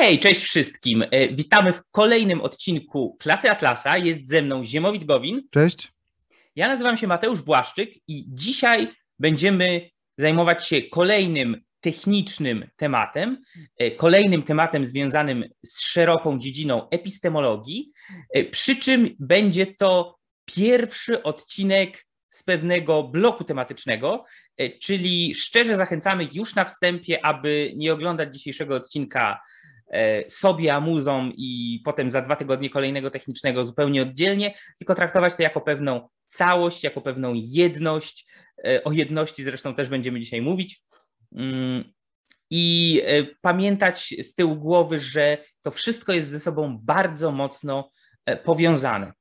Hej, cześć wszystkim. E, witamy w kolejnym odcinku Klasy Atlasa. Jest ze mną Ziemowit Gowin. Cześć. Ja nazywam się Mateusz Błaszczyk i dzisiaj będziemy zajmować się kolejnym technicznym tematem, e, kolejnym tematem związanym z szeroką dziedziną epistemologii, e, przy czym będzie to pierwszy odcinek z pewnego bloku tematycznego, czyli szczerze zachęcamy już na wstępie, aby nie oglądać dzisiejszego odcinka E, sobie amuzą i potem za dwa tygodnie kolejnego technicznego zupełnie oddzielnie, tylko traktować to jako pewną całość, jako pewną jedność. E, o jedności zresztą też będziemy dzisiaj mówić. Mm, I e, pamiętać z tyłu głowy, że to wszystko jest ze sobą bardzo mocno powiązane.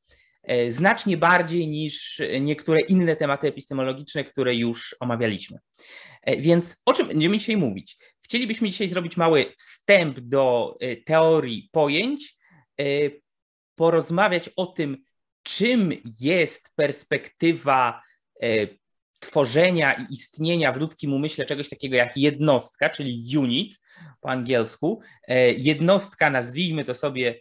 Znacznie bardziej niż niektóre inne tematy epistemologiczne, które już omawialiśmy. Więc o czym będziemy dzisiaj mówić? Chcielibyśmy dzisiaj zrobić mały wstęp do y, teorii pojęć, y, porozmawiać o tym, czym jest perspektywa y, tworzenia i istnienia w ludzkim umyśle czegoś takiego jak jednostka, czyli unit po angielsku, jednostka, nazwijmy to sobie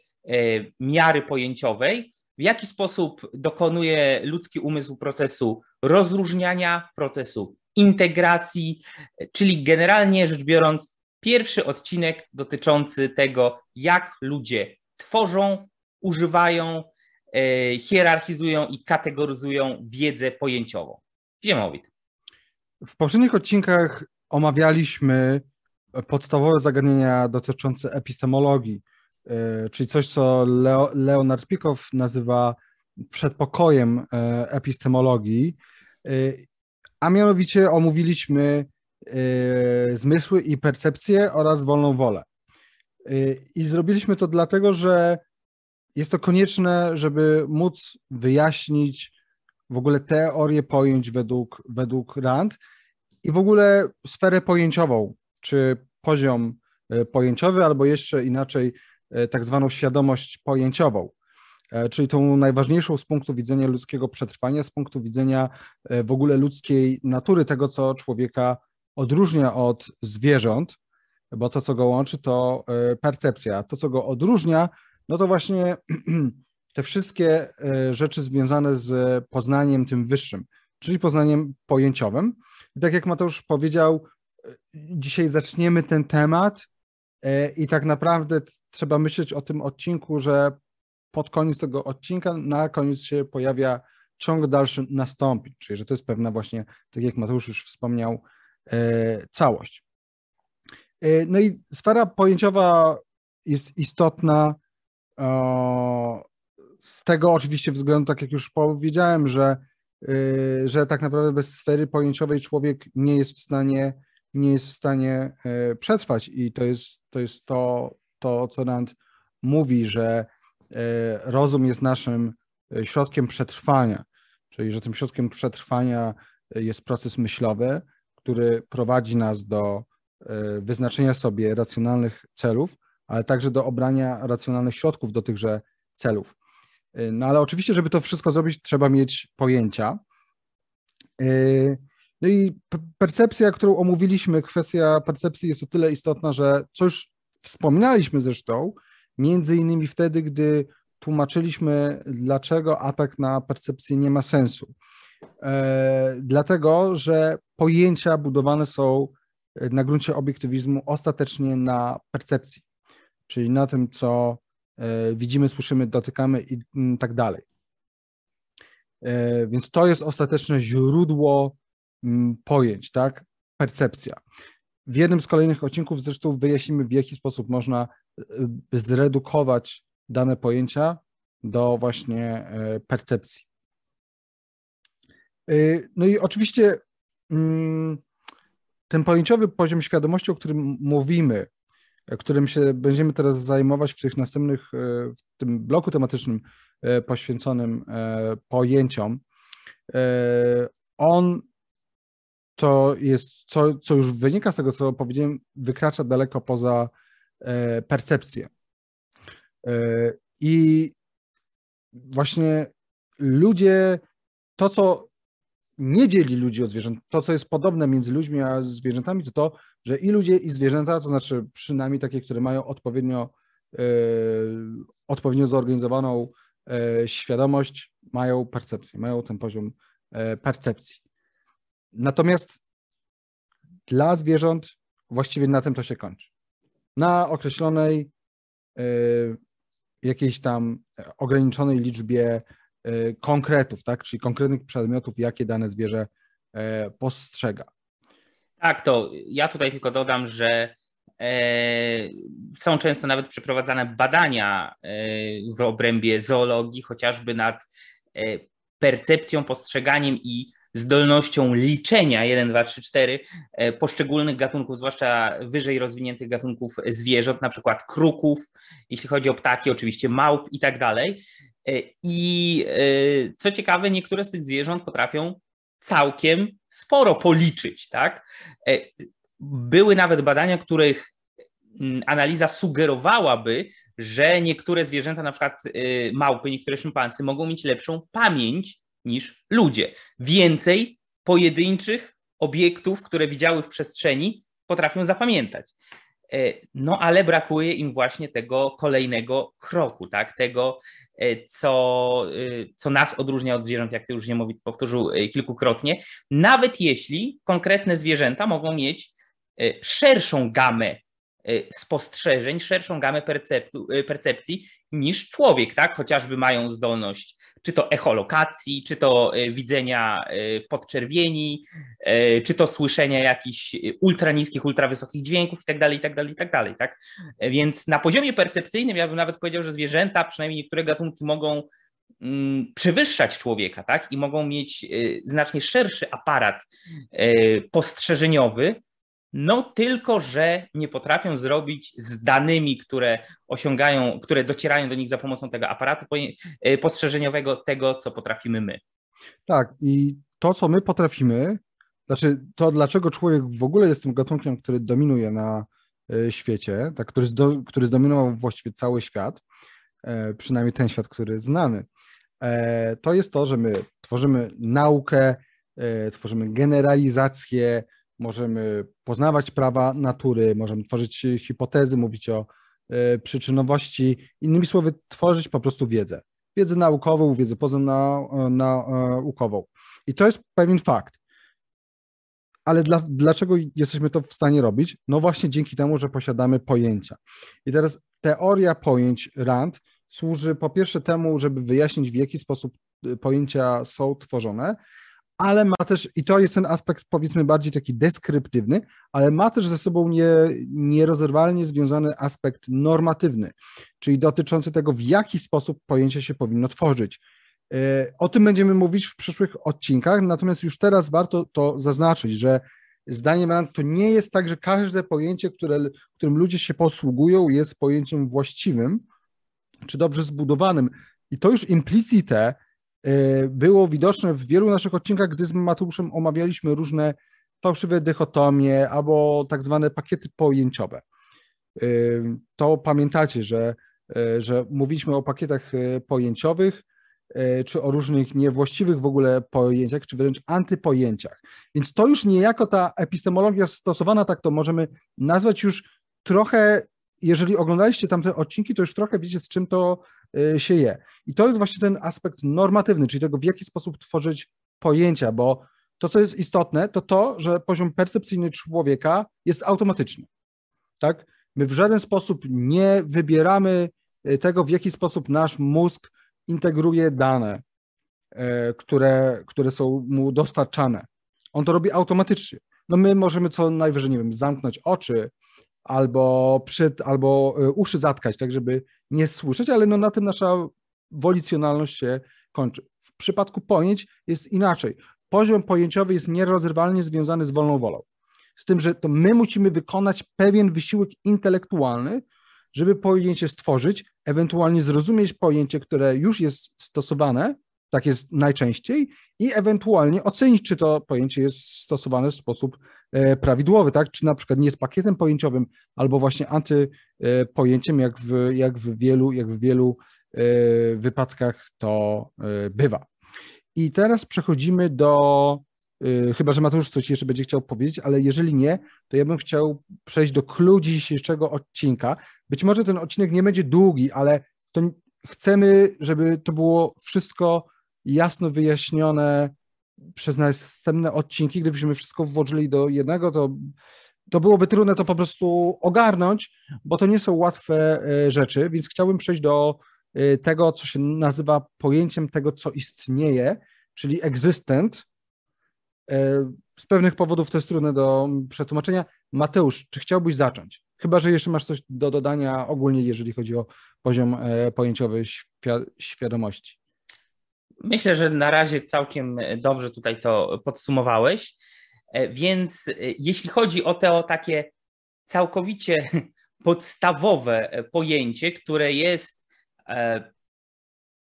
miary pojęciowej, w jaki sposób dokonuje ludzki umysł procesu rozróżniania, procesu integracji, czyli generalnie rzecz biorąc, pierwszy odcinek dotyczący tego, jak ludzie tworzą, używają, e, hierarchizują i kategoryzują wiedzę pojęciową. Ziemowit. W poprzednich odcinkach omawialiśmy podstawowe zagadnienia dotyczące epistemologii, e, czyli coś, co Leo, Leonard Pikow nazywa przedpokojem e, epistemologii a mianowicie omówiliśmy y, zmysły i percepcję oraz wolną wolę. Y, I zrobiliśmy to dlatego, że jest to konieczne, żeby móc wyjaśnić w ogóle teorię pojęć według, według Rand i w ogóle sferę pojęciową, czy poziom y, pojęciowy, albo jeszcze inaczej, tak zwaną świadomość pojęciową. E, czyli tą najważniejszą z punktu widzenia ludzkiego przetrwania, z punktu widzenia e, w ogóle ludzkiej natury, tego, co człowieka odróżnia od zwierząt, bo to, co go łączy, to e, percepcja. To, co go odróżnia, no to właśnie te wszystkie rzeczy związane z poznaniem tym wyższym, czyli poznaniem pojęciowym. I tak jak Mateusz powiedział, dzisiaj zaczniemy ten temat i tak naprawdę trzeba myśleć o tym odcinku, że pod koniec tego odcinka, na koniec się pojawia ciąg dalszy nastąpi, czyli że to jest pewna właśnie, tak jak Mateusz już wspomniał, e, całość. E, no i sfera pojęciowa jest istotna z tego oczywiście względu, tak jak już powiedziałem, że, e, że tak naprawdę bez sfery pojęciowej człowiek nie jest w stanie, nie jest w stanie przetrwać i to jest to, jest to, to co Rand mówi, że E, rozum jest naszym e, środkiem przetrwania, czyli że tym środkiem przetrwania e, jest proces myślowy, który prowadzi nas do wyznaczenia sobie racjonalnych celów, ale także do obrania racjonalnych środków do tychże celów. No ale oczywiście, żeby to wszystko zrobić, trzeba mieć pojęcia. No i percepcja, którą omówiliśmy, kwestia percepcji jest o tyle istotna, że co już wspominaliśmy zresztą, Między innymi wtedy, gdy tłumaczyliśmy, dlaczego atak na percepcję nie ma sensu. E, dlatego, że pojęcia budowane są na gruncie obiektywizmu ostatecznie na percepcji, czyli na tym, co e, widzimy, słyszymy, dotykamy i mm, tak dalej. E, więc to jest ostateczne źródło mm, pojęć, tak? Percepcja. W jednym z kolejnych odcinków zresztą wyjaśnimy, w jaki sposób można zredukować dane pojęcia do właśnie e, percepcji. Y, no i oczywiście mm, ten pojęciowy poziom świadomości, o którym mówimy, którym się będziemy teraz zajmować w tych następnych, e, w tym bloku tematycznym e, poświęconym pojęciom, on to jest, co, co już wynika z tego, co powiedziałem, wykracza daleko poza e, percepcję. E, I właśnie ludzie, to co nie dzieli ludzi od zwierząt, to co jest podobne między ludźmi a zwierzętami, to to, że i ludzie, i zwierzęta, to znaczy przynajmniej takie, które mają odpowiednio, e, odpowiednio zorganizowaną e, świadomość, mają percepcję, mają ten poziom e, percepcji. Natomiast dla zwierząt właściwie na tym to się kończy. Na określonej e, jakiejś tam ograniczonej liczbie e, konkretów, tak? czyli konkretnych przedmiotów, jakie dane zwierzę e, postrzega. Tak, to ja tutaj tylko dodam, że są często nawet przeprowadzane badania w obrębie zoologii, chociażby nad percepcją, postrzeganiem i zdolnością liczenia 1, 2, 3, 4 poszczególnych gatunków, zwłaszcza wyżej rozwiniętych gatunków zwierząt, na przykład kruków, jeśli chodzi o ptaki, oczywiście małp i tak dalej. E, I e, co ciekawe, niektóre z tych zwierząt potrafią całkiem sporo policzyć, tak? E, były nawet badania, których mm, analiza sugerowałaby, że niektóre zwierzęta, na przykład małpy, niektóre szympansy mogą mieć lepszą pamięć niż ludzie. Więcej pojedynczych obiektów, które widziały w przestrzeni, potrafią zapamiętać. E, no ale brakuje im właśnie tego kolejnego kroku, tak? Tego, e, co, e, co nas odróżnia od zwierząt, jak ty już niemowit powtórzył kilkukrotnie. Nawet jeśli konkretne zwierzęta mogą mieć szerszą gamę spostrzeżeń, szerszą gamę percepcji niż człowiek, tak? Chociażby mają zdolność czy to echolokacji, czy to e, widzenia e, w podczerwieni, e, czy to słyszenia jakichś ultraniskich, ultrawysokich dźwięków itd., itd., itd. Tak? Więc na poziomie percepcyjnym ja bym nawet powiedział, że zwierzęta, przynajmniej niektóre gatunki mogą mm, przewyższać człowieka, tak? I mogą mieć znacznie szerszy aparat postrzeżeniowy, no tylko, że nie potrafią zrobić z danymi, które osiągają, które docierają do nich za pomocą tego aparatu e, postrzeżeniowego, tego, co potrafimy my. Tak, i to, co my potrafimy, znaczy to, dlaczego człowiek w ogóle jest tym gatunkiem, który dominuje na e, świecie, tak, który, zdo, który zdominował właściwie cały świat, e, przynajmniej ten świat, który znamy, to jest to, że my tworzymy naukę, tworzymy generalizację, możemy poznawać prawa natury, możemy tworzyć hipotezy, mówić o e, przyczynowości, innymi słowy, tworzyć po prostu wiedzę. Wiedzę naukową, wiedzę poza-naukową. I to jest pewien fakt. Ale dla, dlaczego jesteśmy to w stanie robić? No właśnie dzięki temu, że posiadamy pojęcia. I teraz teoria pojęć RAND służy po pierwsze temu, żeby wyjaśnić, w jaki sposób e, pojęcia są tworzone, ale ma też, i to jest ten aspekt powiedzmy bardziej taki deskryptywny, ale ma też ze sobą nie, nierozerwalnie związany aspekt normatywny, czyli dotyczący tego, w jaki sposób pojęcie się powinno tworzyć. E, o tym będziemy mówić w przyszłych odcinkach, natomiast już teraz warto to zaznaczyć, że zdaniem Rand to nie jest tak, że każde pojęcie, które, którym ludzie się posługują, jest pojęciem właściwym czy dobrze zbudowanym. I to już implicite było widoczne w wielu naszych odcinkach, gdy z Mateuszem omawialiśmy różne fałszywe dychotomie albo tak zwane pakiety pojęciowe. E, to pamiętacie, że, e, że mówiliśmy o pakietach pojęciowych, czy o różnych niewłaściwych w ogóle pojęciach, czy wręcz antypojęciach. Więc to już niejako ta epistemologia stosowana, tak to możemy nazwać już trochę, jeżeli oglądaliście tamte odcinki, to już trochę wiecie, z czym to się je. I to jest właśnie ten aspekt normatywny, czyli tego, w jaki sposób tworzyć pojęcia, bo to, co jest istotne, to to, że poziom percepcyjny człowieka jest automatyczny. Tak? My w żaden sposób nie wybieramy y, tego, w jaki sposób nasz mózg integruje dane, y, które, które są mu dostarczane. On to robi automatycznie. No my możemy co najwyżej, nie wiem, zamknąć oczy, albo, przed, albo e, uszy zatkać, tak żeby nie słyszeć, ale no na tym nasza wolicjonalność się kończy. W przypadku pojęć jest inaczej. Poziom pojęciowy jest nierozerwalnie związany z wolną wolą. Z tym, że to my musimy wykonać pewien wysiłek intelektualny, żeby pojęcie stworzyć, ewentualnie zrozumieć pojęcie, które już jest stosowane, tak jest najczęściej, i ewentualnie ocenić, czy to pojęcie jest stosowane w sposób prawidłowy, tak? Czy na przykład nie jest pakietem pojęciowym, albo właśnie antypojęciem, jak w, jak w wielu, jak w wielu e, wypadkach to e, bywa. I teraz przechodzimy do, chyba że Mateusz coś jeszcze będzie chciał powiedzieć, ale jeżeli nie, to ja bym chciał przejść do clue dzisiejszego odcinka. Być może ten odcinek nie będzie długi, ale to chcemy, żeby to było wszystko jasno wyjaśnione przez następne odcinki. Gdybyśmy wszystko włożyli do jednego, to, to byłoby trudne to po prostu ogarnąć, bo to nie są łatwe e, rzeczy, więc chciałbym przejść do e, tego, co się nazywa pojęciem tego, co istnieje, czyli existent. E, z pewnych powodów to jest trudne do przetłumaczenia. Mateusz, czy chciałbyś zacząć? Chyba, że jeszcze masz coś do dodania ogólnie, jeżeli chodzi o poziom pojęciowy świadomości. Myślę, że na razie całkiem dobrze tutaj to podsumowałeś. E, więc e, jeśli chodzi o to takie całkowicie podstawowe pojęcie, które jest e,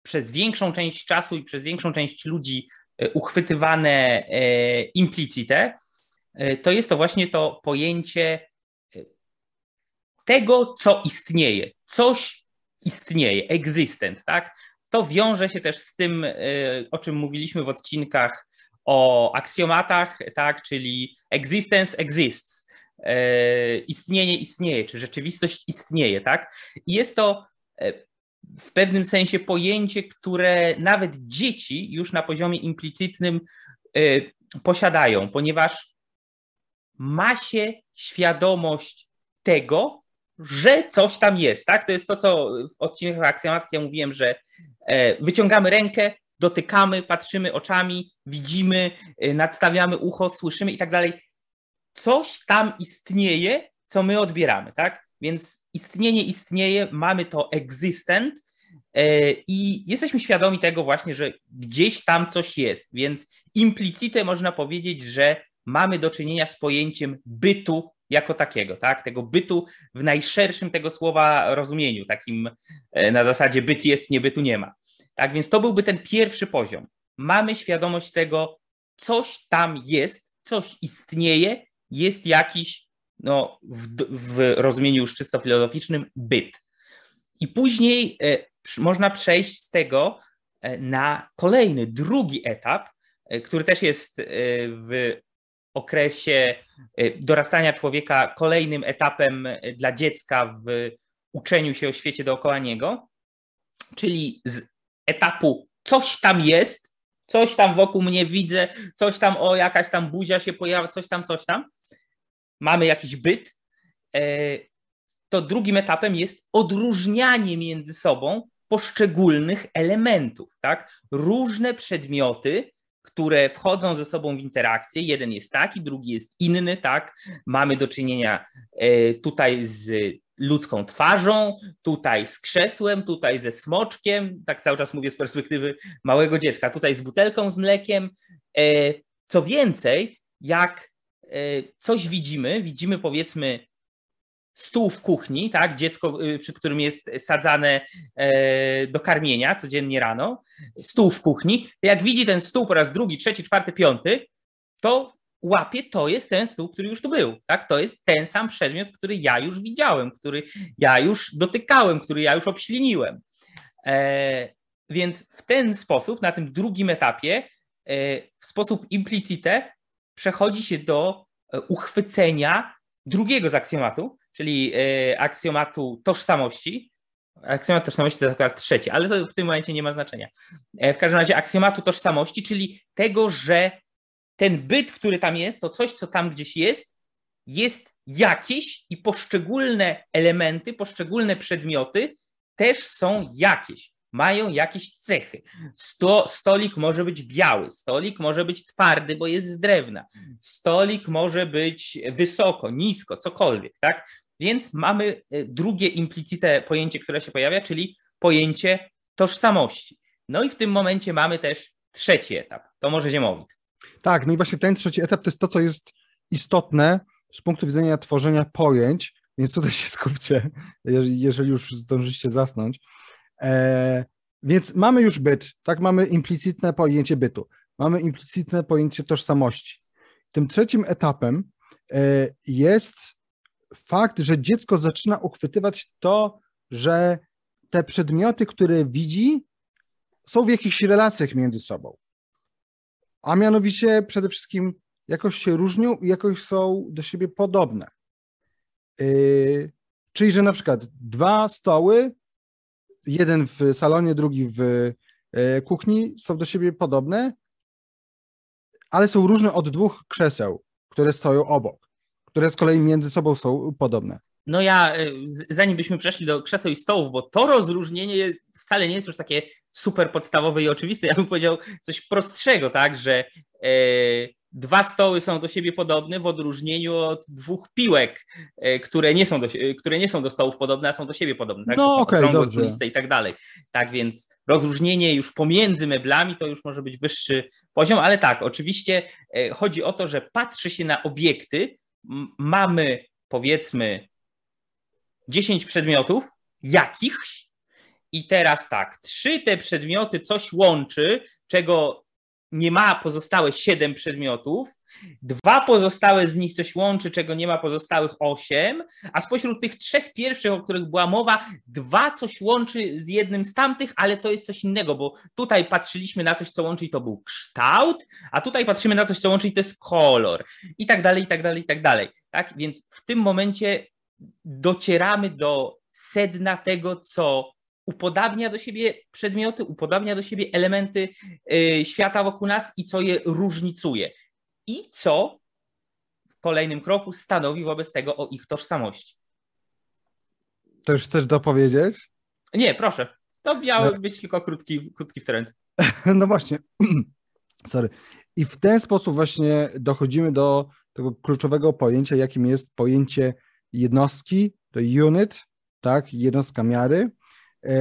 przez większą część czasu i przez większą część ludzi uchwytywane implicite, to jest to właśnie to pojęcie tego, co istnieje. Coś istnieje, existent, tak? To wiąże się też z tym, o czym mówiliśmy w odcinkach o aksjomatach, tak, czyli existence exists, e, istnienie istnieje, czy rzeczywistość istnieje, tak? I jest to e, w pewnym sensie pojęcie, które nawet dzieci już na poziomie implicytnym e, posiadają, ponieważ ma się świadomość tego, że coś tam jest, tak? To jest to, co w odcinkach aksjomatach ja mówiłem, że wyciągamy rękę, dotykamy, patrzymy oczami, widzimy, y, nadstawiamy ucho, słyszymy i tak dalej. Coś tam istnieje, co my odbieramy, tak? Więc istnienie istnieje, mamy to existent y, i jesteśmy świadomi tego właśnie, że gdzieś tam coś jest, więc implicite można powiedzieć, że mamy do czynienia z pojęciem bytu jako takiego, tak? Tego bytu w najszerszym tego słowa rozumieniu, takim y, na zasadzie byt jest, nie bytu nie ma. Tak więc to byłby ten pierwszy poziom. Mamy świadomość tego, coś tam jest, coś istnieje, jest jakiś, no, w, w rozumieniu już czysto filozoficznym, byt. I później e, można przejść z tego e, na kolejny, drugi etap, e, który też jest e, w okresie e, dorastania człowieka kolejnym etapem e, dla dziecka w uczeniu się o świecie dookoła niego, czyli z etapu coś tam jest, coś tam wokół mnie widzę, coś tam, o jakaś tam buzia się pojawia, coś tam, coś tam, mamy jakiś byt, e, to drugim etapem jest odróżnianie między sobą poszczególnych elementów, tak? Różne przedmioty, które wchodzą ze sobą w interakcję. Jeden jest taki, drugi jest inny, tak? Mamy do czynienia e, tutaj z ludzką twarzą, tutaj z krzesłem, tutaj ze smoczkiem, tak cały czas mówię z perspektywy małego dziecka, tutaj z butelką z mlekiem. E, co więcej, jak e, coś widzimy, widzimy powiedzmy stół w kuchni, tak, dziecko, e, przy którym jest sadzane do karmienia codziennie rano, stół w kuchni, jak widzi ten stół po raz drugi, trzeci, czwarty, piąty, to łapie, to jest ten stół, który już tu był. Tak? To jest ten sam przedmiot, który ja już widziałem, który ja już dotykałem, który ja już obśliniłem. E, więc w ten sposób, na tym drugim etapie, e, w sposób implicite przechodzi się do e, uchwycenia drugiego z aksjomatu, czyli e, aksjomatu tożsamości. Aksjomat tożsamości to jest akurat trzeci, ale to w tym momencie nie ma znaczenia. E, w każdym razie aksjomatu tożsamości, czyli tego, że ten byt, który tam jest, to coś, co tam gdzieś jest, jest jakieś i poszczególne elementy, poszczególne przedmioty też są jakieś, mają jakieś cechy. Sto, stolik może być biały, stolik może być twardy, bo jest z drewna, stolik może być wysoko, nisko, cokolwiek, tak? Więc mamy e, drugie implicite pojęcie, które się pojawia, czyli pojęcie tożsamości. No i w tym momencie mamy też trzeci etap. To może Ziemowit. Tak, no i właśnie ten trzeci etap to jest to, co jest istotne z punktu widzenia tworzenia pojęć, więc tutaj się skupcie, jeżeli, już zdążycie zasnąć. E, więc mamy już byt, tak, mamy implicitne pojęcie bytu, mamy implicitne pojęcie tożsamości. Tym trzecim etapem e, jest fakt, że dziecko zaczyna uchwytywać to, że te przedmioty, które widzi, są w jakichś relacjach między sobą. a mianowicie przede wszystkim jakoś się różnią i jakoś są do siebie podobne. Yy, czyli, że na przykład dwa stoły, jeden w salonie, drugi w yy, kuchni, są do siebie podobne, ale są różne od dwóch krzeseł, które stoją obok, które z kolei między sobą są podobne. No ja, y, zanim byśmy przeszli do krzeseł i stołów, bo to rozróżnienie jest, wcale nie jest już takie super podstawowe i oczywiste, ja bym powiedział coś prostszego, tak, że e, dwa stoły są do siebie podobne w odróżnieniu od dwóch piłek, e, które nie są do, które nie są do stołów podobne, a są do siebie podobne, tak? No okej, okay, dobrze. i tak dalej. Tak więc rozróżnienie już pomiędzy meblami to już może być wyższy poziom, ale tak, oczywiście e, chodzi o to, że patrzy się na obiekty, mamy powiedzmy 10 przedmiotów, jakichś, i teraz tak, trzy te przedmioty coś łączy, czego nie ma pozostałe siedem przedmiotów, dwa pozostałe z nich coś łączy, czego nie ma pozostałych osiem, a spośród tych trzech pierwszych, o których była mowa, dwa coś łączy z jednym z tamtych, ale to jest coś innego, bo tutaj patrzyliśmy na coś, co łączy i to był kształt, a tutaj patrzymy na coś, co łączy i to jest kolor i tak dalej, i tak dalej, i tak dalej. Tak? Więc w tym momencie docieramy do sedna tego, co upodabnia do siebie przedmioty, upodabnia do siebie elementy y, świata wokół nas i co je różnicuje. I co w kolejnym kroku stanowi wobec tego o ich tożsamości. To już chcesz dopowiedzieć? Nie, proszę. To miał no. być tylko krótki, krótki trend. No właśnie. Sorry. I w ten sposób właśnie dochodzimy do tego kluczowego pojęcia, jakim jest pojęcie jednostki, to unit, tak, jednostka miary. E,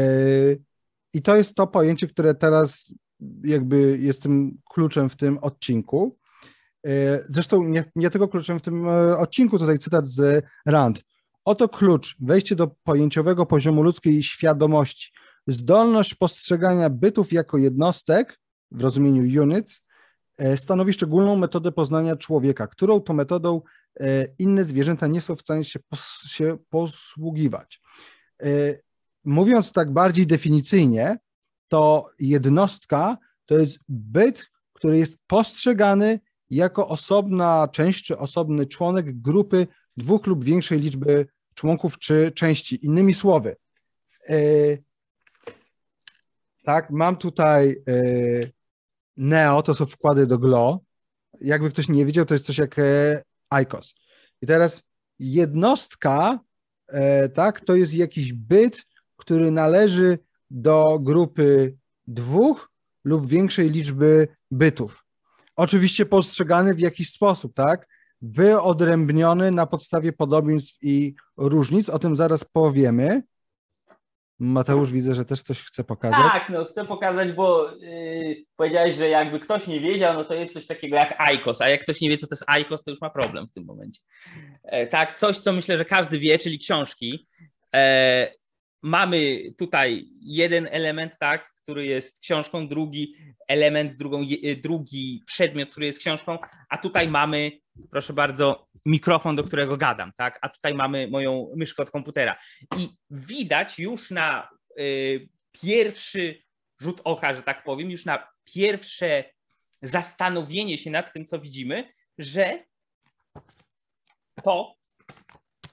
I to jest to pojęcie, które teraz jakby jest tym kluczem w tym odcinku. E, zresztą nie, nie tylko kluczem w tym e, odcinku, tutaj cytat z Rand. Oto klucz, wejście do pojęciowego poziomu ludzkiej świadomości. Zdolność postrzegania bytów jako jednostek, w rozumieniu units, stanowi szczególną metodę poznania człowieka, którą to metodą E, inne zwierzęta nie są w stanie się, pos się posługiwać. E, mówiąc tak bardziej definicyjnie, to jednostka to jest byt, który jest postrzegany jako osobna część czy osobny członek grupy dwóch lub większej liczby członków czy części. Innymi słowy, e, tak, mam tutaj Neo, to są wkłady do GLO. Jakby ktoś nie wiedział, to jest coś jak ICOS. I teraz jednostka, e, tak, to jest jakiś byt, który należy do grupy dwóch lub większej liczby bytów. Oczywiście postrzegany w jakiś sposób, tak? Wyodrębniony na podstawie podobieństw i różnic, o tym zaraz powiemy. Mateusz, widzę, że też coś chce pokazać. Tak, no chcę pokazać, bo yy, powiedziałeś, że jakby ktoś nie wiedział, no to jest coś takiego jak ICOS, a jak ktoś nie wie, co to jest ICOS, to już ma problem w tym momencie. E, tak, coś, co myślę, że każdy wie, czyli książki. E, mamy tutaj jeden element, tak, który jest książką, drugi element, drugą, drugi przedmiot, który jest książką, a tutaj mamy, proszę bardzo, mikrofon, do którego gadam, tak? A tutaj mamy moją myszkę od komputera. I widać już na y, pierwszy rzut oka, że tak powiem, już na pierwsze zastanowienie się nad tym, co widzimy, że to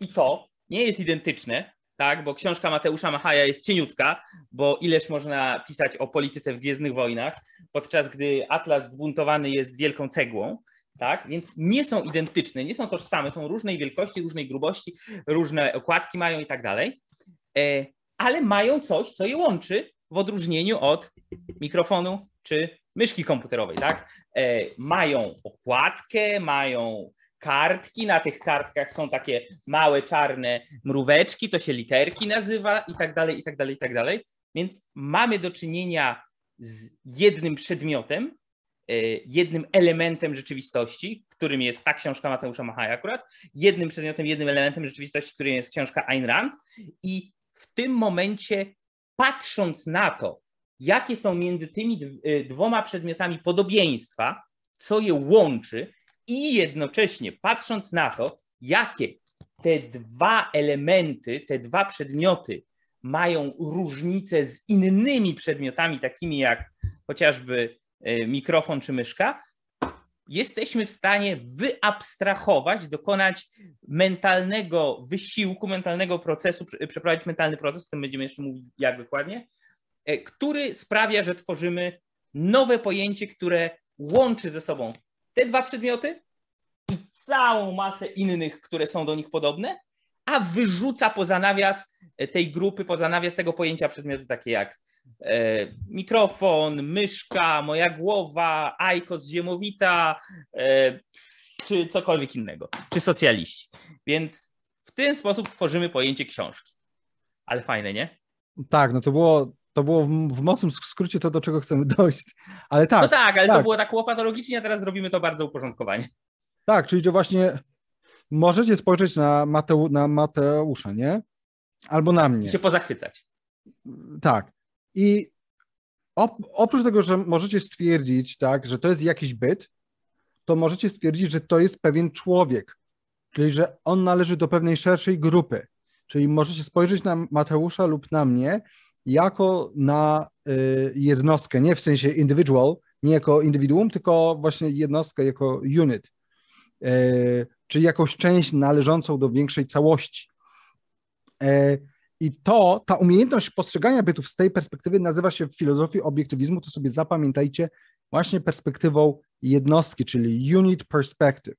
i to nie jest identyczne, tak? Bo książka Mateusza Machaja jest cieniutka, bo ileż można pisać o polityce w Gwiezdnych Wojnach, podczas gdy Atlas zbuntowany jest wielką cegłą, tak? Więc nie są identyczne, nie są tożsame, są różnej wielkości, różnej grubości, różne okładki mają i tak dalej, e, ale mają coś, co je łączy w odróżnieniu od mikrofonu czy myszki komputerowej, tak? E, mają okładkę, mają kartki, na tych kartkach są takie małe czarne mróweczki, to się literki nazywa i tak dalej, i tak dalej, i tak dalej. Więc mamy do czynienia z jednym przedmiotem, e, jednym elementem rzeczywistości, którym jest ta książka Mateusza Machaja akurat, jednym przedmiotem, jednym elementem rzeczywistości, którym jest książka Ayn Rand i w tym momencie patrząc na to, jakie są między tymi e, dwoma przedmiotami podobieństwa, co je łączy i jednocześnie patrząc na to, jakie te dwa elementy, te dwa przedmioty mają różnice z innymi przedmiotami, takimi jak chociażby e, mikrofon czy myszka, jesteśmy w stanie wyabstrahować, dokonać mentalnego wysiłku, mentalnego procesu, przeprowadzić mentalny proces, o tym będziemy jeszcze mówić jak dokładnie, e, który sprawia, że tworzymy nowe pojęcie, które łączy ze sobą te dwa przedmioty i całą masę innych, które są do nich podobne, a wyrzuca poza nawias tej grupy, poza nawias tego pojęcia przedmioty takie jak e, mikrofon, myszka, moja głowa, Aikos ziemowita, e, czy cokolwiek innego, czy socjaliści. Więc w ten sposób tworzymy pojęcie książki. Ale fajne, nie? Tak, no to było, to było w, w mocnym skrócie to, do czego chcemy dojść. Ale tak. No tak, ale tak. to było tak łopatologicznie, a teraz zrobimy to bardzo uporządkowanie. Tak, czyli że właśnie możecie spojrzeć na, Mateu, na Mateusza, nie? Albo na mnie. I się pozachwycać. Tak. I oprócz tego, że możecie stwierdzić, tak, że to jest jakiś byt, to możecie stwierdzić, że to jest pewien człowiek, czyli że on należy do pewnej szerszej grupy. Czyli możecie spojrzeć na Mateusza lub na mnie jako na y, jednostkę, nie w sensie individual, nie jako indywiduum, tylko właśnie jednostkę jako unit. Y, czy jakąś część należącą do większej całości. E, I to, ta umiejętność postrzegania bytów z tej perspektywy nazywa się w filozofii obiektywizmu, to sobie zapamiętajcie, właśnie perspektywą jednostki, czyli unit perspective.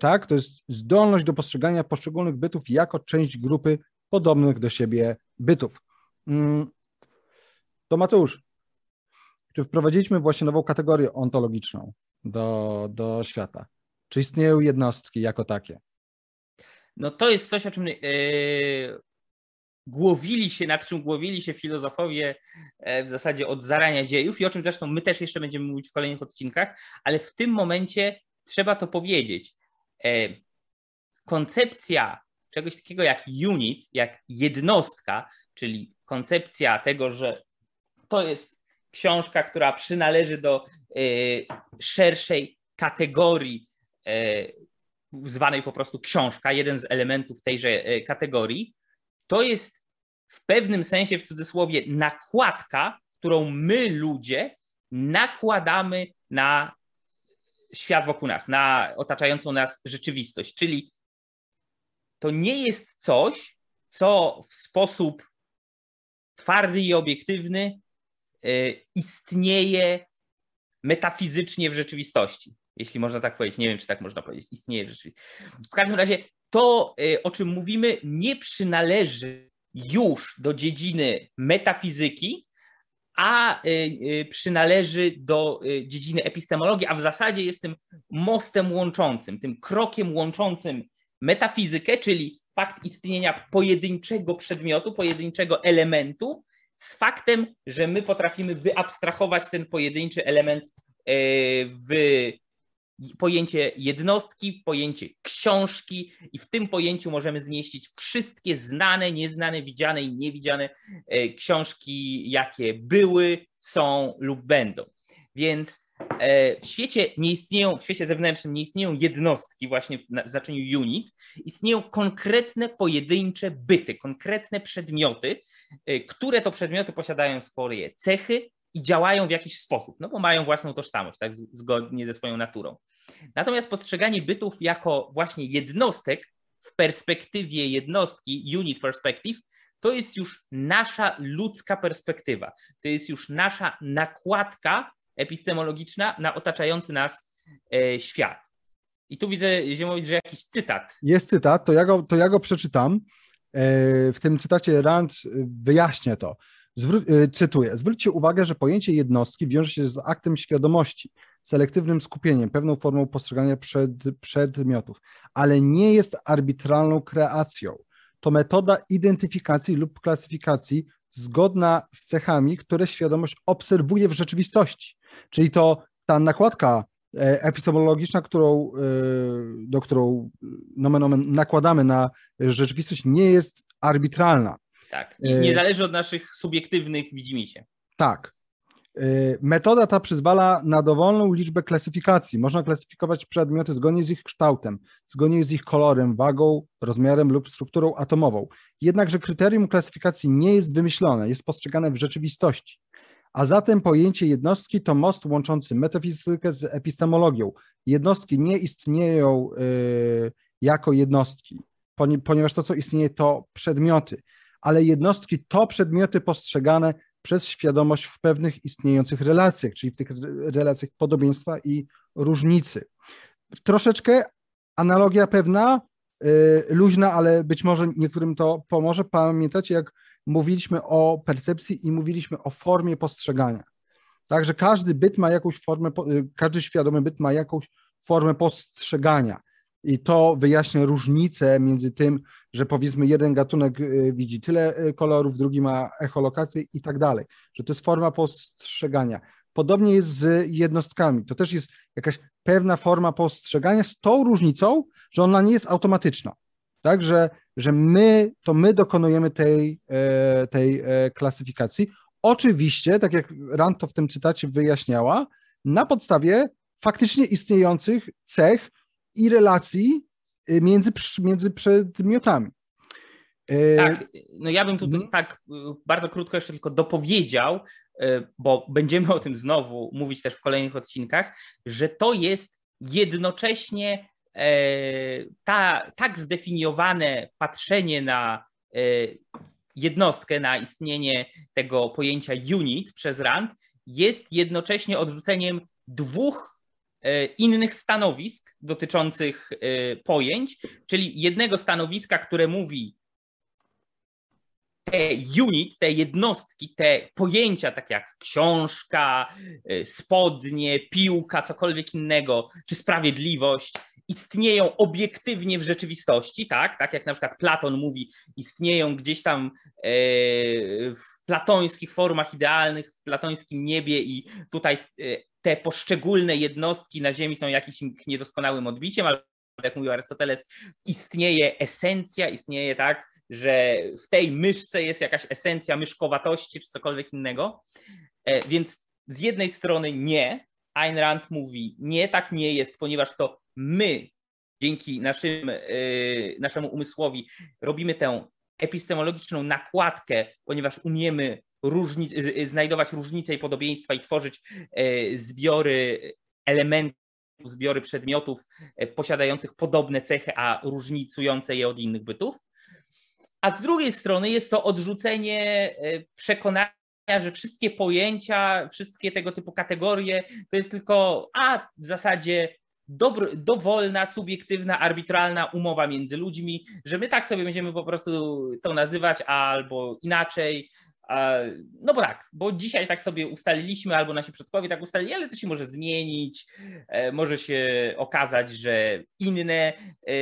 Tak, to jest zdolność do postrzegania poszczególnych bytów jako część grupy podobnych do siebie bytów. Mm. To Mateusz, czy wprowadziliśmy właśnie nową kategorię ontologiczną do, do świata? Czy istnieją jednostki jako takie? No to jest coś, o czym yy, głowili się, nad czym głowili się filozofowie e, w zasadzie od zarania dziejów i o czym zresztą my też jeszcze będziemy mówić w kolejnych odcinkach, ale w tym momencie trzeba to powiedzieć. E, koncepcja czegoś takiego jak unit, jak jednostka, czyli koncepcja tego, że to jest książka, która przynależy do szerszej kategorii E, zwanej po prostu książka, jeden z elementów tejże e, kategorii, to jest w pewnym sensie, w cudzysłowie, nakładka, którą my ludzie nakładamy na świat wokół nas, na otaczającą nas rzeczywistość. Czyli to nie jest coś, co w sposób twardy i obiektywny e, istnieje metafizycznie w rzeczywistości jeśli można tak powiedzieć. Nie wiem, czy tak można powiedzieć. Istnieje rzeczywiście. W każdym razie to, y, o czym mówimy, nie przynależy już do dziedziny metafizyki, a y, y, przynależy do dziedziny epistemologii, a w zasadzie jest tym mostem łączącym, tym krokiem łączącym metafizykę, czyli fakt istnienia pojedynczego przedmiotu, pojedynczego elementu, z faktem, że my potrafimy wyabstrahować ten pojedynczy element w pojęcie jednostki, pojęcie książki i w tym pojęciu możemy zmieścić wszystkie znane, nieznane, widziane i niewidziane e, książki, jakie były, są lub będą. Więc e, w świecie nie istnieją, w świecie zewnętrznym nie istnieją jednostki właśnie w znaczeniu unit, istnieją konkretne pojedyncze byty, konkretne przedmioty, e, które to przedmioty posiadają swoje cechy, i działają w jakiś sposób, no bo mają własną tożsamość, tak, zgodnie ze swoją naturą. Natomiast postrzeganie bytów jako właśnie jednostek w perspektywie jednostki, unit perspective, to jest już nasza ludzka perspektywa. To jest już nasza nakładka epistemologiczna na otaczający nas e, świat. I tu widzę, Ziemowicz, że jakiś cytat. Jest cytat, to ja go, to ja go przeczytam. E, w tym cytacie Rand wyjaśnia to. Zwró- e, cytuję: Zwróćcie uwagę, że pojęcie jednostki wiąże się z aktem świadomości, selektywnym skupieniem, pewną formą postrzegania przed, przedmiotów, ale nie jest arbitralną kreacją. To metoda identyfikacji lub klasyfikacji zgodna z cechami, które świadomość obserwuje w rzeczywistości. Czyli to ta nakładka e, epistemologiczna, którą, e, do którą nomen omen nakładamy na rzeczywistość, nie jest arbitralna. Tak, I nie zależy od naszych subiektywnych widzimisię. Tak. Y, metoda ta przyzwala na dowolną liczbę klasyfikacji. Można klasyfikować przedmioty zgodnie z ich kształtem, zgodnie z ich kolorem, wagą, rozmiarem lub strukturą atomową. Jednakże kryterium klasyfikacji nie jest wymyślone, jest postrzegane w rzeczywistości. A zatem pojęcie jednostki to most łączący metafizykę z epistemologią. Jednostki nie istnieją y, jako jednostki, ponieważ to, co istnieje, to przedmioty, ale jednostki to przedmioty postrzegane przez świadomość w pewnych istniejących relacjach, czyli w tych relacjach podobieństwa i różnicy. Troszeczkę analogia pewna, y, luźna, ale być może niektórym to pomoże. Pamiętacie, jak mówiliśmy o percepcji i mówiliśmy o formie postrzegania. Także każdy byt ma jakąś formę, y, każdy świadomy byt ma jakąś formę postrzegania. I to wyjaśnia różnicę między tym, że powiedzmy jeden gatunek y, widzi tyle y, kolorów, drugi ma echolokację i tak dalej, że to jest forma postrzegania. Podobnie jest z jednostkami. To też jest jakaś pewna forma postrzegania z tą różnicą, że ona nie jest automatyczna. Tak, że, że my, to my dokonujemy tej, e, tej e, klasyfikacji. Oczywiście, tak jak Rand to w tym cytacie wyjaśniała, na podstawie faktycznie istniejących cech i relacji y, między, między przedmiotami. E, tak, no ja bym tu hmm. tak y, bardzo krótko jeszcze tylko dopowiedział, y, bo będziemy o tym znowu mówić też w kolejnych odcinkach, że to jest jednocześnie e, ta, tak zdefiniowane patrzenie na e, jednostkę, na istnienie tego pojęcia unit przez Rand, jest jednocześnie odrzuceniem dwóch innych stanowisk dotyczących e, pojęć, czyli jednego stanowiska, które mówi te unit, te jednostki, te pojęcia, takie jak książka, e, spodnie, piłka, cokolwiek innego, czy sprawiedliwość, istnieją obiektywnie w rzeczywistości, tak? Tak jak na przykład Platon mówi, istnieją gdzieś tam w platońskich formach idealnych, w platońskim niebie i tutaj te poszczególne jednostki na Ziemi są jakimś niedoskonałym odbiciem, ale jak mówił Arystoteles, istnieje esencja, istnieje tak, że w tej myszce jest jakaś esencja myszkowatości czy cokolwiek innego. E, więc z jednej strony nie, Ayn Rand mówi, nie, tak nie jest, ponieważ to my dzięki naszym, e, naszemu umysłowi robimy tę epistemologiczną nakładkę, ponieważ umiemy różni, znajdować różnice i podobieństwa i tworzyć e, zbiory elementów, zbiory przedmiotów e, posiadających podobne cechy, a różnicujące je od innych bytów. A z drugiej strony jest to odrzucenie e, przekonania, że wszystkie pojęcia, wszystkie tego typu kategorie to jest tylko, a w zasadzie dobro, dowolna, subiektywna, arbitralna umowa między ludźmi, że my tak sobie będziemy po prostu to nazywać albo inaczej, no bo tak, bo dzisiaj tak sobie ustaliliśmy, albo nasi przodkowie tak ustalili, ale to się może zmienić, e, może się okazać, że inne, e,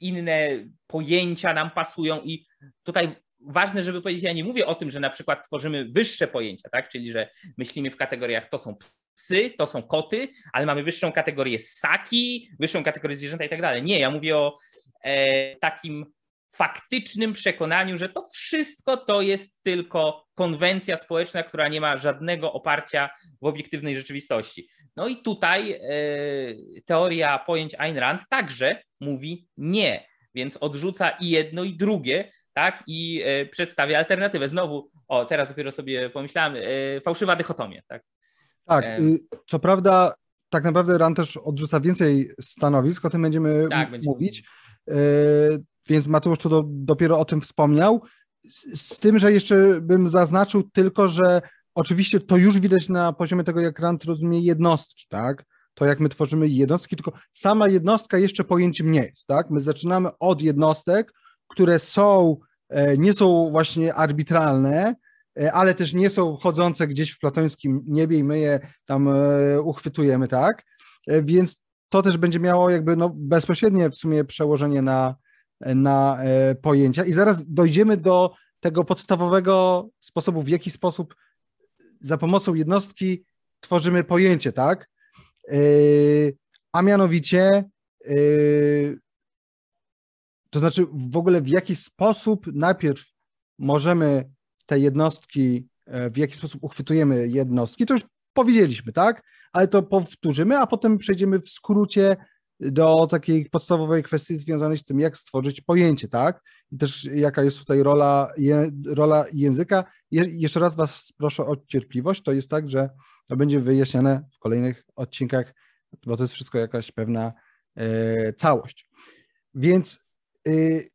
inne pojęcia nam pasują i tutaj ważne, żeby powiedzieć, ja nie mówię o tym, że na przykład tworzymy wyższe pojęcia, tak? czyli że myślimy w kategoriach to są psy, to są koty, ale mamy wyższą kategorię ssaki, wyższą kategorię zwierzęta i tak dalej. Nie, ja mówię o e, takim faktycznym przekonaniu, że to wszystko to jest tylko konwencja społeczna, która nie ma żadnego oparcia w obiektywnej rzeczywistości. No i tutaj e, teoria pojęć Ayn Rand także mówi nie, więc odrzuca i jedno, i drugie, tak, i e, przedstawia alternatywę. Znowu, o, teraz dopiero sobie pomyślałem, e, fałszywa dychotomia, tak. Tak, co prawda, tak naprawdę Rand też odrzuca więcej stanowisk, o tym będziemy tak, mówić. Będziemy więc Mateusz tu do, dopiero o tym wspomniał. Z, z, tym, że jeszcze bym zaznaczył tylko, że oczywiście to już widać na poziomie tego, jak Rand rozumie jednostki, tak? To jak my tworzymy jednostki, tylko sama jednostka jeszcze pojęciem nie jest, tak? My zaczynamy od jednostek, które są, e, nie są właśnie arbitralne, e, ale też nie są chodzące gdzieś w platońskim niebie i my je tam e, uchwytujemy, tak? Więc to też będzie miało jakby no bezpośrednie w sumie przełożenie na, na e, pojęcia i zaraz dojdziemy do tego podstawowego sposobu, w jaki sposób za pomocą jednostki tworzymy pojęcie, tak? E, a mianowicie, e, to znaczy w ogóle w jaki sposób najpierw możemy te jednostki, w jaki sposób uchwytujemy jednostki, to już powiedzieliśmy, tak? Ale to powtórzymy, a potem przejdziemy w skrócie do takiej podstawowej kwestii związanej z tym, jak stworzyć pojęcie, tak? I też jaka jest tutaj rola, je, rola języka je, jeszcze raz Was proszę o cierpliwość. To jest tak, że to będzie wyjaśniane w kolejnych odcinkach, bo to jest wszystko jakaś pewna e, całość. Więc y,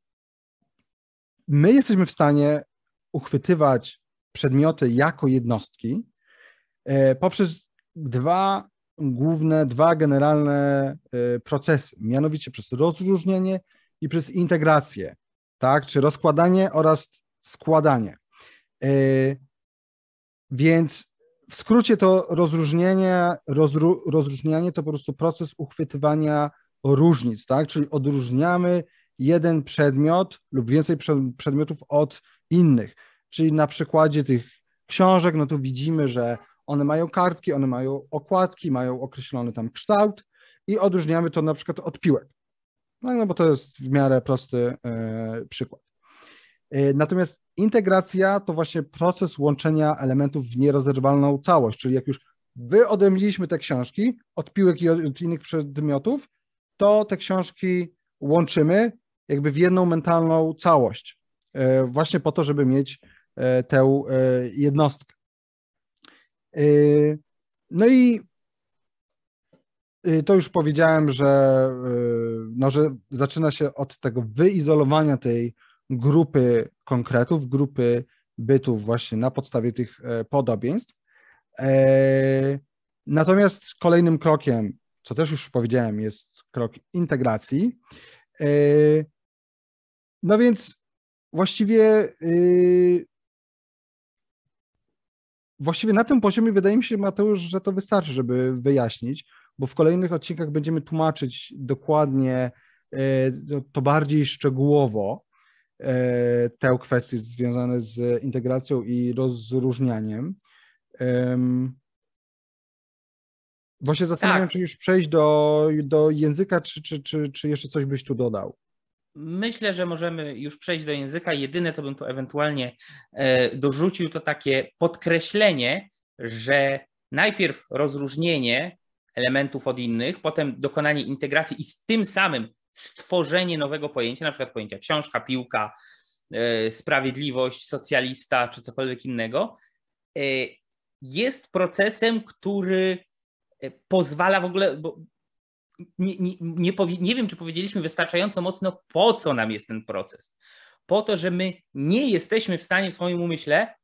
my jesteśmy w stanie uchwytywać przedmioty jako jednostki e, poprzez dwa główne, dwa generalne e, procesy, mianowicie przez rozróżnienie i przez integrację, tak, czy rozkładanie oraz składanie. E, więc w skrócie to rozróżnienie, rozru, rozróżnianie to po prostu proces uchwytywania różnic, tak, czyli odróżniamy jeden przedmiot lub więcej przedmiotów od innych. Czyli na przykładzie tych książek, no to widzimy, że one mają kartki, one mają okładki, mają określony tam kształt i odróżniamy to na przykład od piłek. No, no bo to jest w miarę prosty e, przykład. E, natomiast integracja to właśnie proces łączenia elementów w nierozerwalną całość, czyli jak już wyodrębniliśmy te książki od piłek i od innych przedmiotów, to te książki łączymy jakby w jedną mentalną całość, e, właśnie po to, żeby mieć tę jednostkę. No i to już powiedziałem, że, no, że zaczyna się od tego wyizolowania tej grupy konkretów, grupy bytów właśnie na podstawie tych podobieństw. Natomiast kolejnym krokiem, co też już powiedziałem, jest krok integracji. No więc właściwie właściwie na tym poziomie wydaje mi się, Mateusz, że to wystarczy, żeby wyjaśnić, bo w kolejnych odcinkach będziemy tłumaczyć dokładnie yy, to bardziej szczegółowo yy, te kwestie związane z integracją i rozróżnianiem. Właśnie zastanawiam się, tak. czy już przejść do, do języka, czy, czy, czy, czy jeszcze coś byś tu dodał? Myślę, że możemy już przejść do języka. Jedyne, co bym tu ewentualnie e, dorzucił, to takie podkreślenie, że najpierw rozróżnienie elementów od innych, potem dokonanie integracji i z tym samym stworzenie nowego pojęcia, na przykład pojęcia książka, piłka, e, sprawiedliwość, socjalista czy cokolwiek innego, e, jest procesem, który pozwala w ogóle, bo nie, nie, nie, nie wiem, czy powiedzieliśmy wystarczająco mocno, po co nam jest ten proces. Po to, że my nie jesteśmy w stanie w swoim umyśle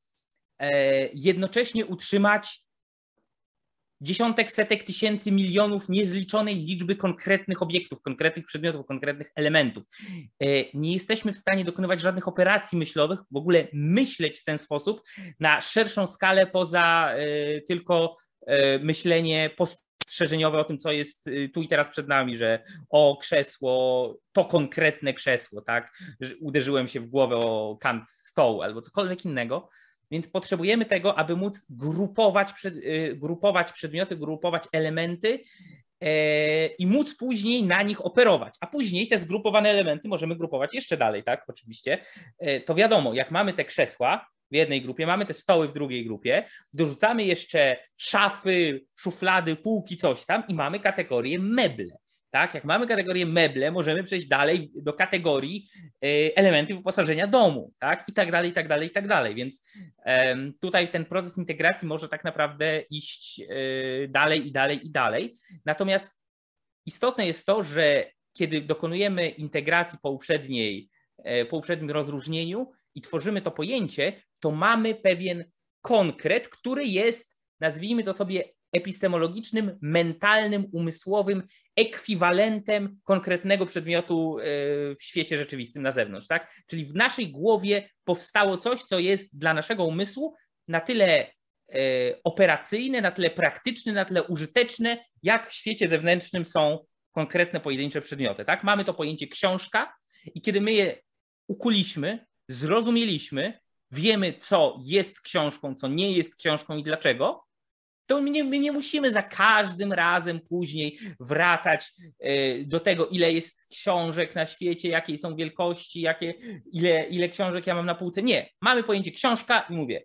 e, jednocześnie utrzymać dziesiątek, setek tysięcy, milionów niezliczonej liczby konkretnych obiektów, konkretnych przedmiotów, konkretnych elementów. E, nie jesteśmy w stanie dokonywać żadnych operacji myślowych, w ogóle myśleć w ten sposób na szerszą skalę poza e, tylko e, myślenie post strzeżeniowe o tym, co jest y, tu i teraz przed nami, że o krzesło, to konkretne krzesło, tak? Że uderzyłem się w głowę o kant stołu albo cokolwiek innego. Więc potrzebujemy tego, aby móc grupować, przed, y, grupować przedmioty, grupować elementy e, i móc później na nich operować. A później te zgrupowane elementy możemy grupować jeszcze dalej, tak? Oczywiście. E, to wiadomo, jak mamy te krzesła, w jednej grupie, mamy te stoły w drugiej grupie, dorzucamy jeszcze szafy, szuflady, półki, coś tam i mamy kategorię meble. Tak, jak mamy kategorię meble, możemy przejść dalej do kategorii y, elementy wyposażenia domu, tak, i tak dalej, i tak dalej, i tak dalej. Więc tutaj ten proces integracji może tak naprawdę iść y, dalej i dalej i dalej. Natomiast istotne jest to, że kiedy dokonujemy integracji po uprzedniej, e, po uprzednim rozróżnieniu i tworzymy to pojęcie, to mamy pewien konkret, który jest, nazwijmy to sobie, epistemologicznym, mentalnym, umysłowym ekwiwalentem konkretnego przedmiotu e, w świecie rzeczywistym na zewnątrz. Tak? Czyli w naszej głowie powstało coś, co jest dla naszego umysłu na tyle e, operacyjne, na tyle praktyczne, na tyle użyteczne, jak w świecie zewnętrznym są konkretne pojedyncze przedmioty. Tak? Mamy to pojęcie książka i kiedy my je ukuliśmy, zrozumieliśmy, wiemy, co jest książką, co nie jest książką i dlaczego, to my nie, my nie musimy za każdym razem później wracać e, do tego, ile jest książek na świecie, jakie są wielkości, jakie, ile, ile książek ja mam na półce. Nie, mamy pojęcie książka i mówię,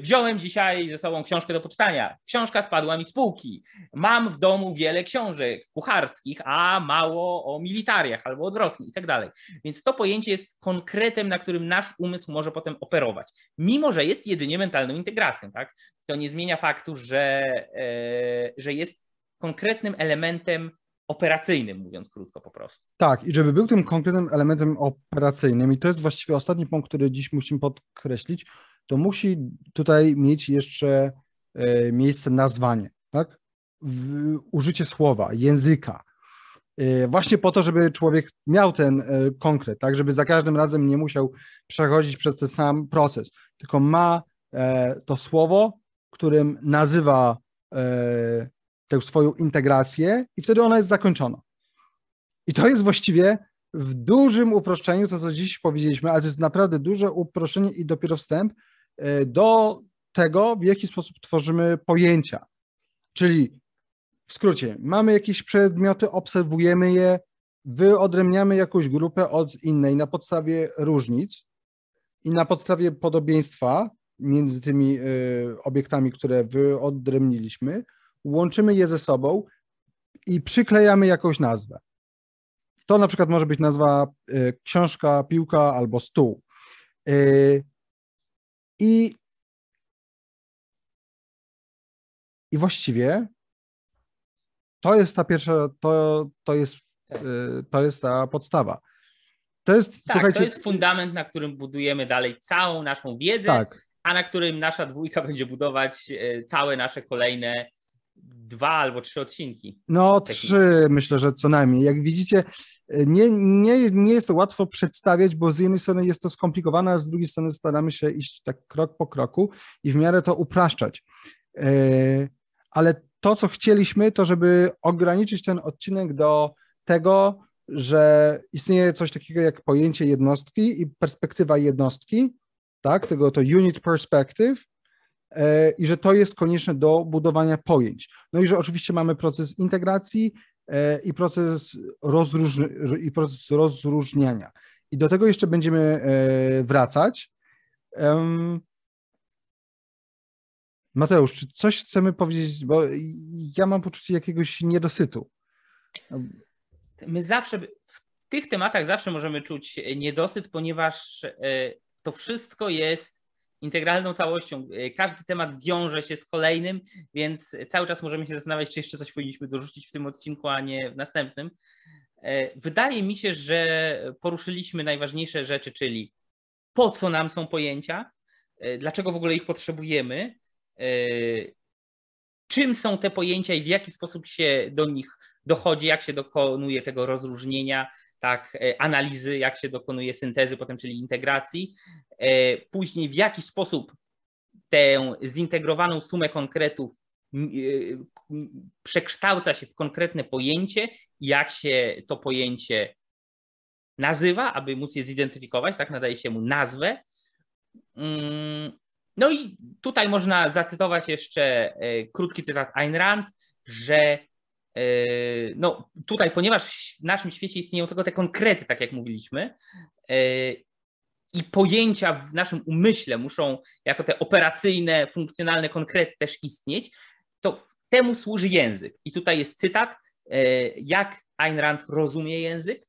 wziąłem dzisiaj ze sobą książkę do poczytania. Książka spadła mi z półki. Mam w domu wiele książek kucharskich, a mało o militariach albo odwrotnie i tak dalej. Więc to pojęcie jest konkretem, na którym nasz umysł może potem operować. Mimo, że jest jedynie mentalną integracją, tak? To nie zmienia faktu, że, e, że jest konkretnym elementem operacyjnym, mówiąc krótko po prostu. Tak, i żeby był tym konkretnym elementem operacyjnym, i to jest właściwie ostatni punkt, który dziś musimy podkreślić, to musi tutaj mieć jeszcze e, miejsce nazwanie, tak? użycie słowa, języka. E, właśnie po to, żeby człowiek miał ten e, konkret, tak, żeby za każdym razem nie musiał przechodzić przez ten sam proces, tylko ma to słowo, którym nazywa tę swoją integrację i wtedy ona jest zakończona. I to jest właściwie w dużym uproszczeniu to, co dziś powiedzieliśmy, ale to jest naprawdę duże uproszczenie i dopiero wstęp, do tego, w jaki sposób tworzymy pojęcia. Czyli w skrócie, mamy jakieś przedmioty, obserwujemy je, wyodrębniamy jakąś grupę od innej na podstawie różnic i na podstawie podobieństwa między tymi e, obiektami, które wyodrębniliśmy, łączymy je ze sobą i przyklejamy jakąś nazwę. To na przykład może być nazwa e, książka, piłka albo stół. I, i właściwie to jest ta pierwsza, to, to, jest, y, to jest ta podstawa. To jest, tak, słuchajcie, to jest fundament, na którym budujemy dalej całą naszą wiedzę, tak. a na którym nasza dwójka będzie budować y, całe nasze kolejne dwa albo trzy odcinki. No, trzy myślę, że co najmniej. Jak widzicie, nie, nie, nie jest to łatwo przedstawiać, bo z jednej strony jest to skomplikowane, a z drugiej strony staramy się iść tak krok po kroku i w miarę to upraszczać. E, ale to, co chcieliśmy, to żeby ograniczyć ten odcinek do tego, że istnieje coś takiego jak pojęcie jednostki i perspektywa jednostki, tak, tego to unit perspective, i że to jest konieczne do budowania pojęć. No i że oczywiście mamy proces integracji E, i proces, i proces rozróżniania. I do tego jeszcze będziemy e, wracać. Mateusz, czy coś chcemy powiedzieć, bo ja mam poczucie jakiegoś niedosytu. My zawsze, w tych tematach zawsze możemy czuć niedosyt, ponieważ e, to wszystko jest integralną całością. E, każdy temat wiąże się z kolejnym, więc cały czas możemy się zastanawiać, czy jeszcze coś powinniśmy dorzucić w tym odcinku, a nie w następnym. E, wydaje mi się, że poruszyliśmy najważniejsze rzeczy, czyli po co nam są pojęcia, e, dlaczego w ogóle ich potrzebujemy, czym są te pojęcia i w jaki sposób się do nich dochodzi, jak się dokonuje tego rozróżnienia, tak, e, analizy, jak się dokonuje syntezy potem, czyli integracji. E, później w jaki sposób tę zintegrowaną sumę konkretów e, przekształca się w konkretne pojęcie, jak się to pojęcie nazywa, aby móc je zidentyfikować, tak nadaje się mu nazwę. Mm, no i tutaj można zacytować jeszcze krótki cytat Ayn Rand, że no tutaj, ponieważ w naszym świecie istnieją tylko te konkrety, tak jak mówiliśmy, e, i pojęcia w naszym umyśle muszą jako te operacyjne, funkcjonalne konkrety też istnieć, to temu służy język. I tutaj jest cytat, e, jak Ayn Rand rozumie język.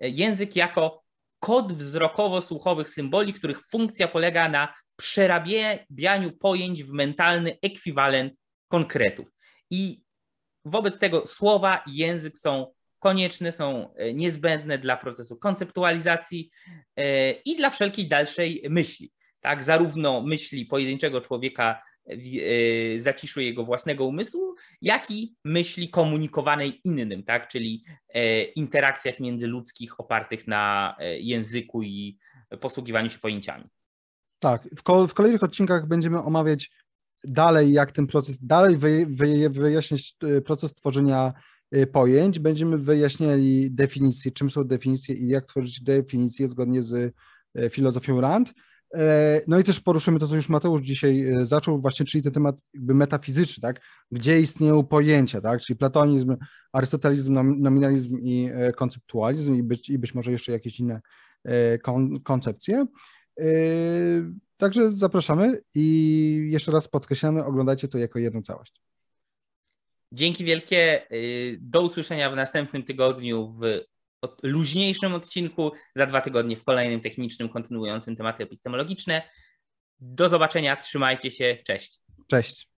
Język jako kod wzrokowo-słuchowych symboli, których funkcja polega na przerabianiu pojęć w mentalny ekwiwalent konkretów. I Wobec tego słowa i język są konieczne, są e, niezbędne dla procesu konceptualizacji e, i dla wszelkiej dalszej myśli. Tak, zarówno myśli pojedynczego człowieka w e, zaciszu jego własnego umysłu, jak i myśli komunikowanej innym, tak, czyli interakcjach międzyludzkich opartych na języku i posługiwaniu się pojęciami. Tak, w, kolejnych odcinkach będziemy omawiać dalej, jak ten proces, dalej wy, wy, wyjaśniać y, proces tworzenia y, pojęć. Będziemy wyjaśniali definicje, czym są definicje i jak tworzyć definicje zgodnie z y, filozofią Rand. E, no i też poruszymy to, co już Mateusz dzisiaj zaczął, właśnie, czyli ten temat jakby metafizyczny, tak? Gdzie istnieją pojęcia, tak? Czyli platonizm, arystotelizm, nominalizm i e, konceptualizm i być, i być może jeszcze jakieś inne e, kon, koncepcje. Także zapraszamy i jeszcze raz podkreślamy, oglądajcie to jako jedną całość. Dzięki wielkie. Y, do usłyszenia w następnym tygodniu w luźniejszym odcinku, za dwa tygodnie w kolejnym technicznym, kontynuującym tematy epistemologiczne. Do zobaczenia, trzymajcie się, cześć. Cześć.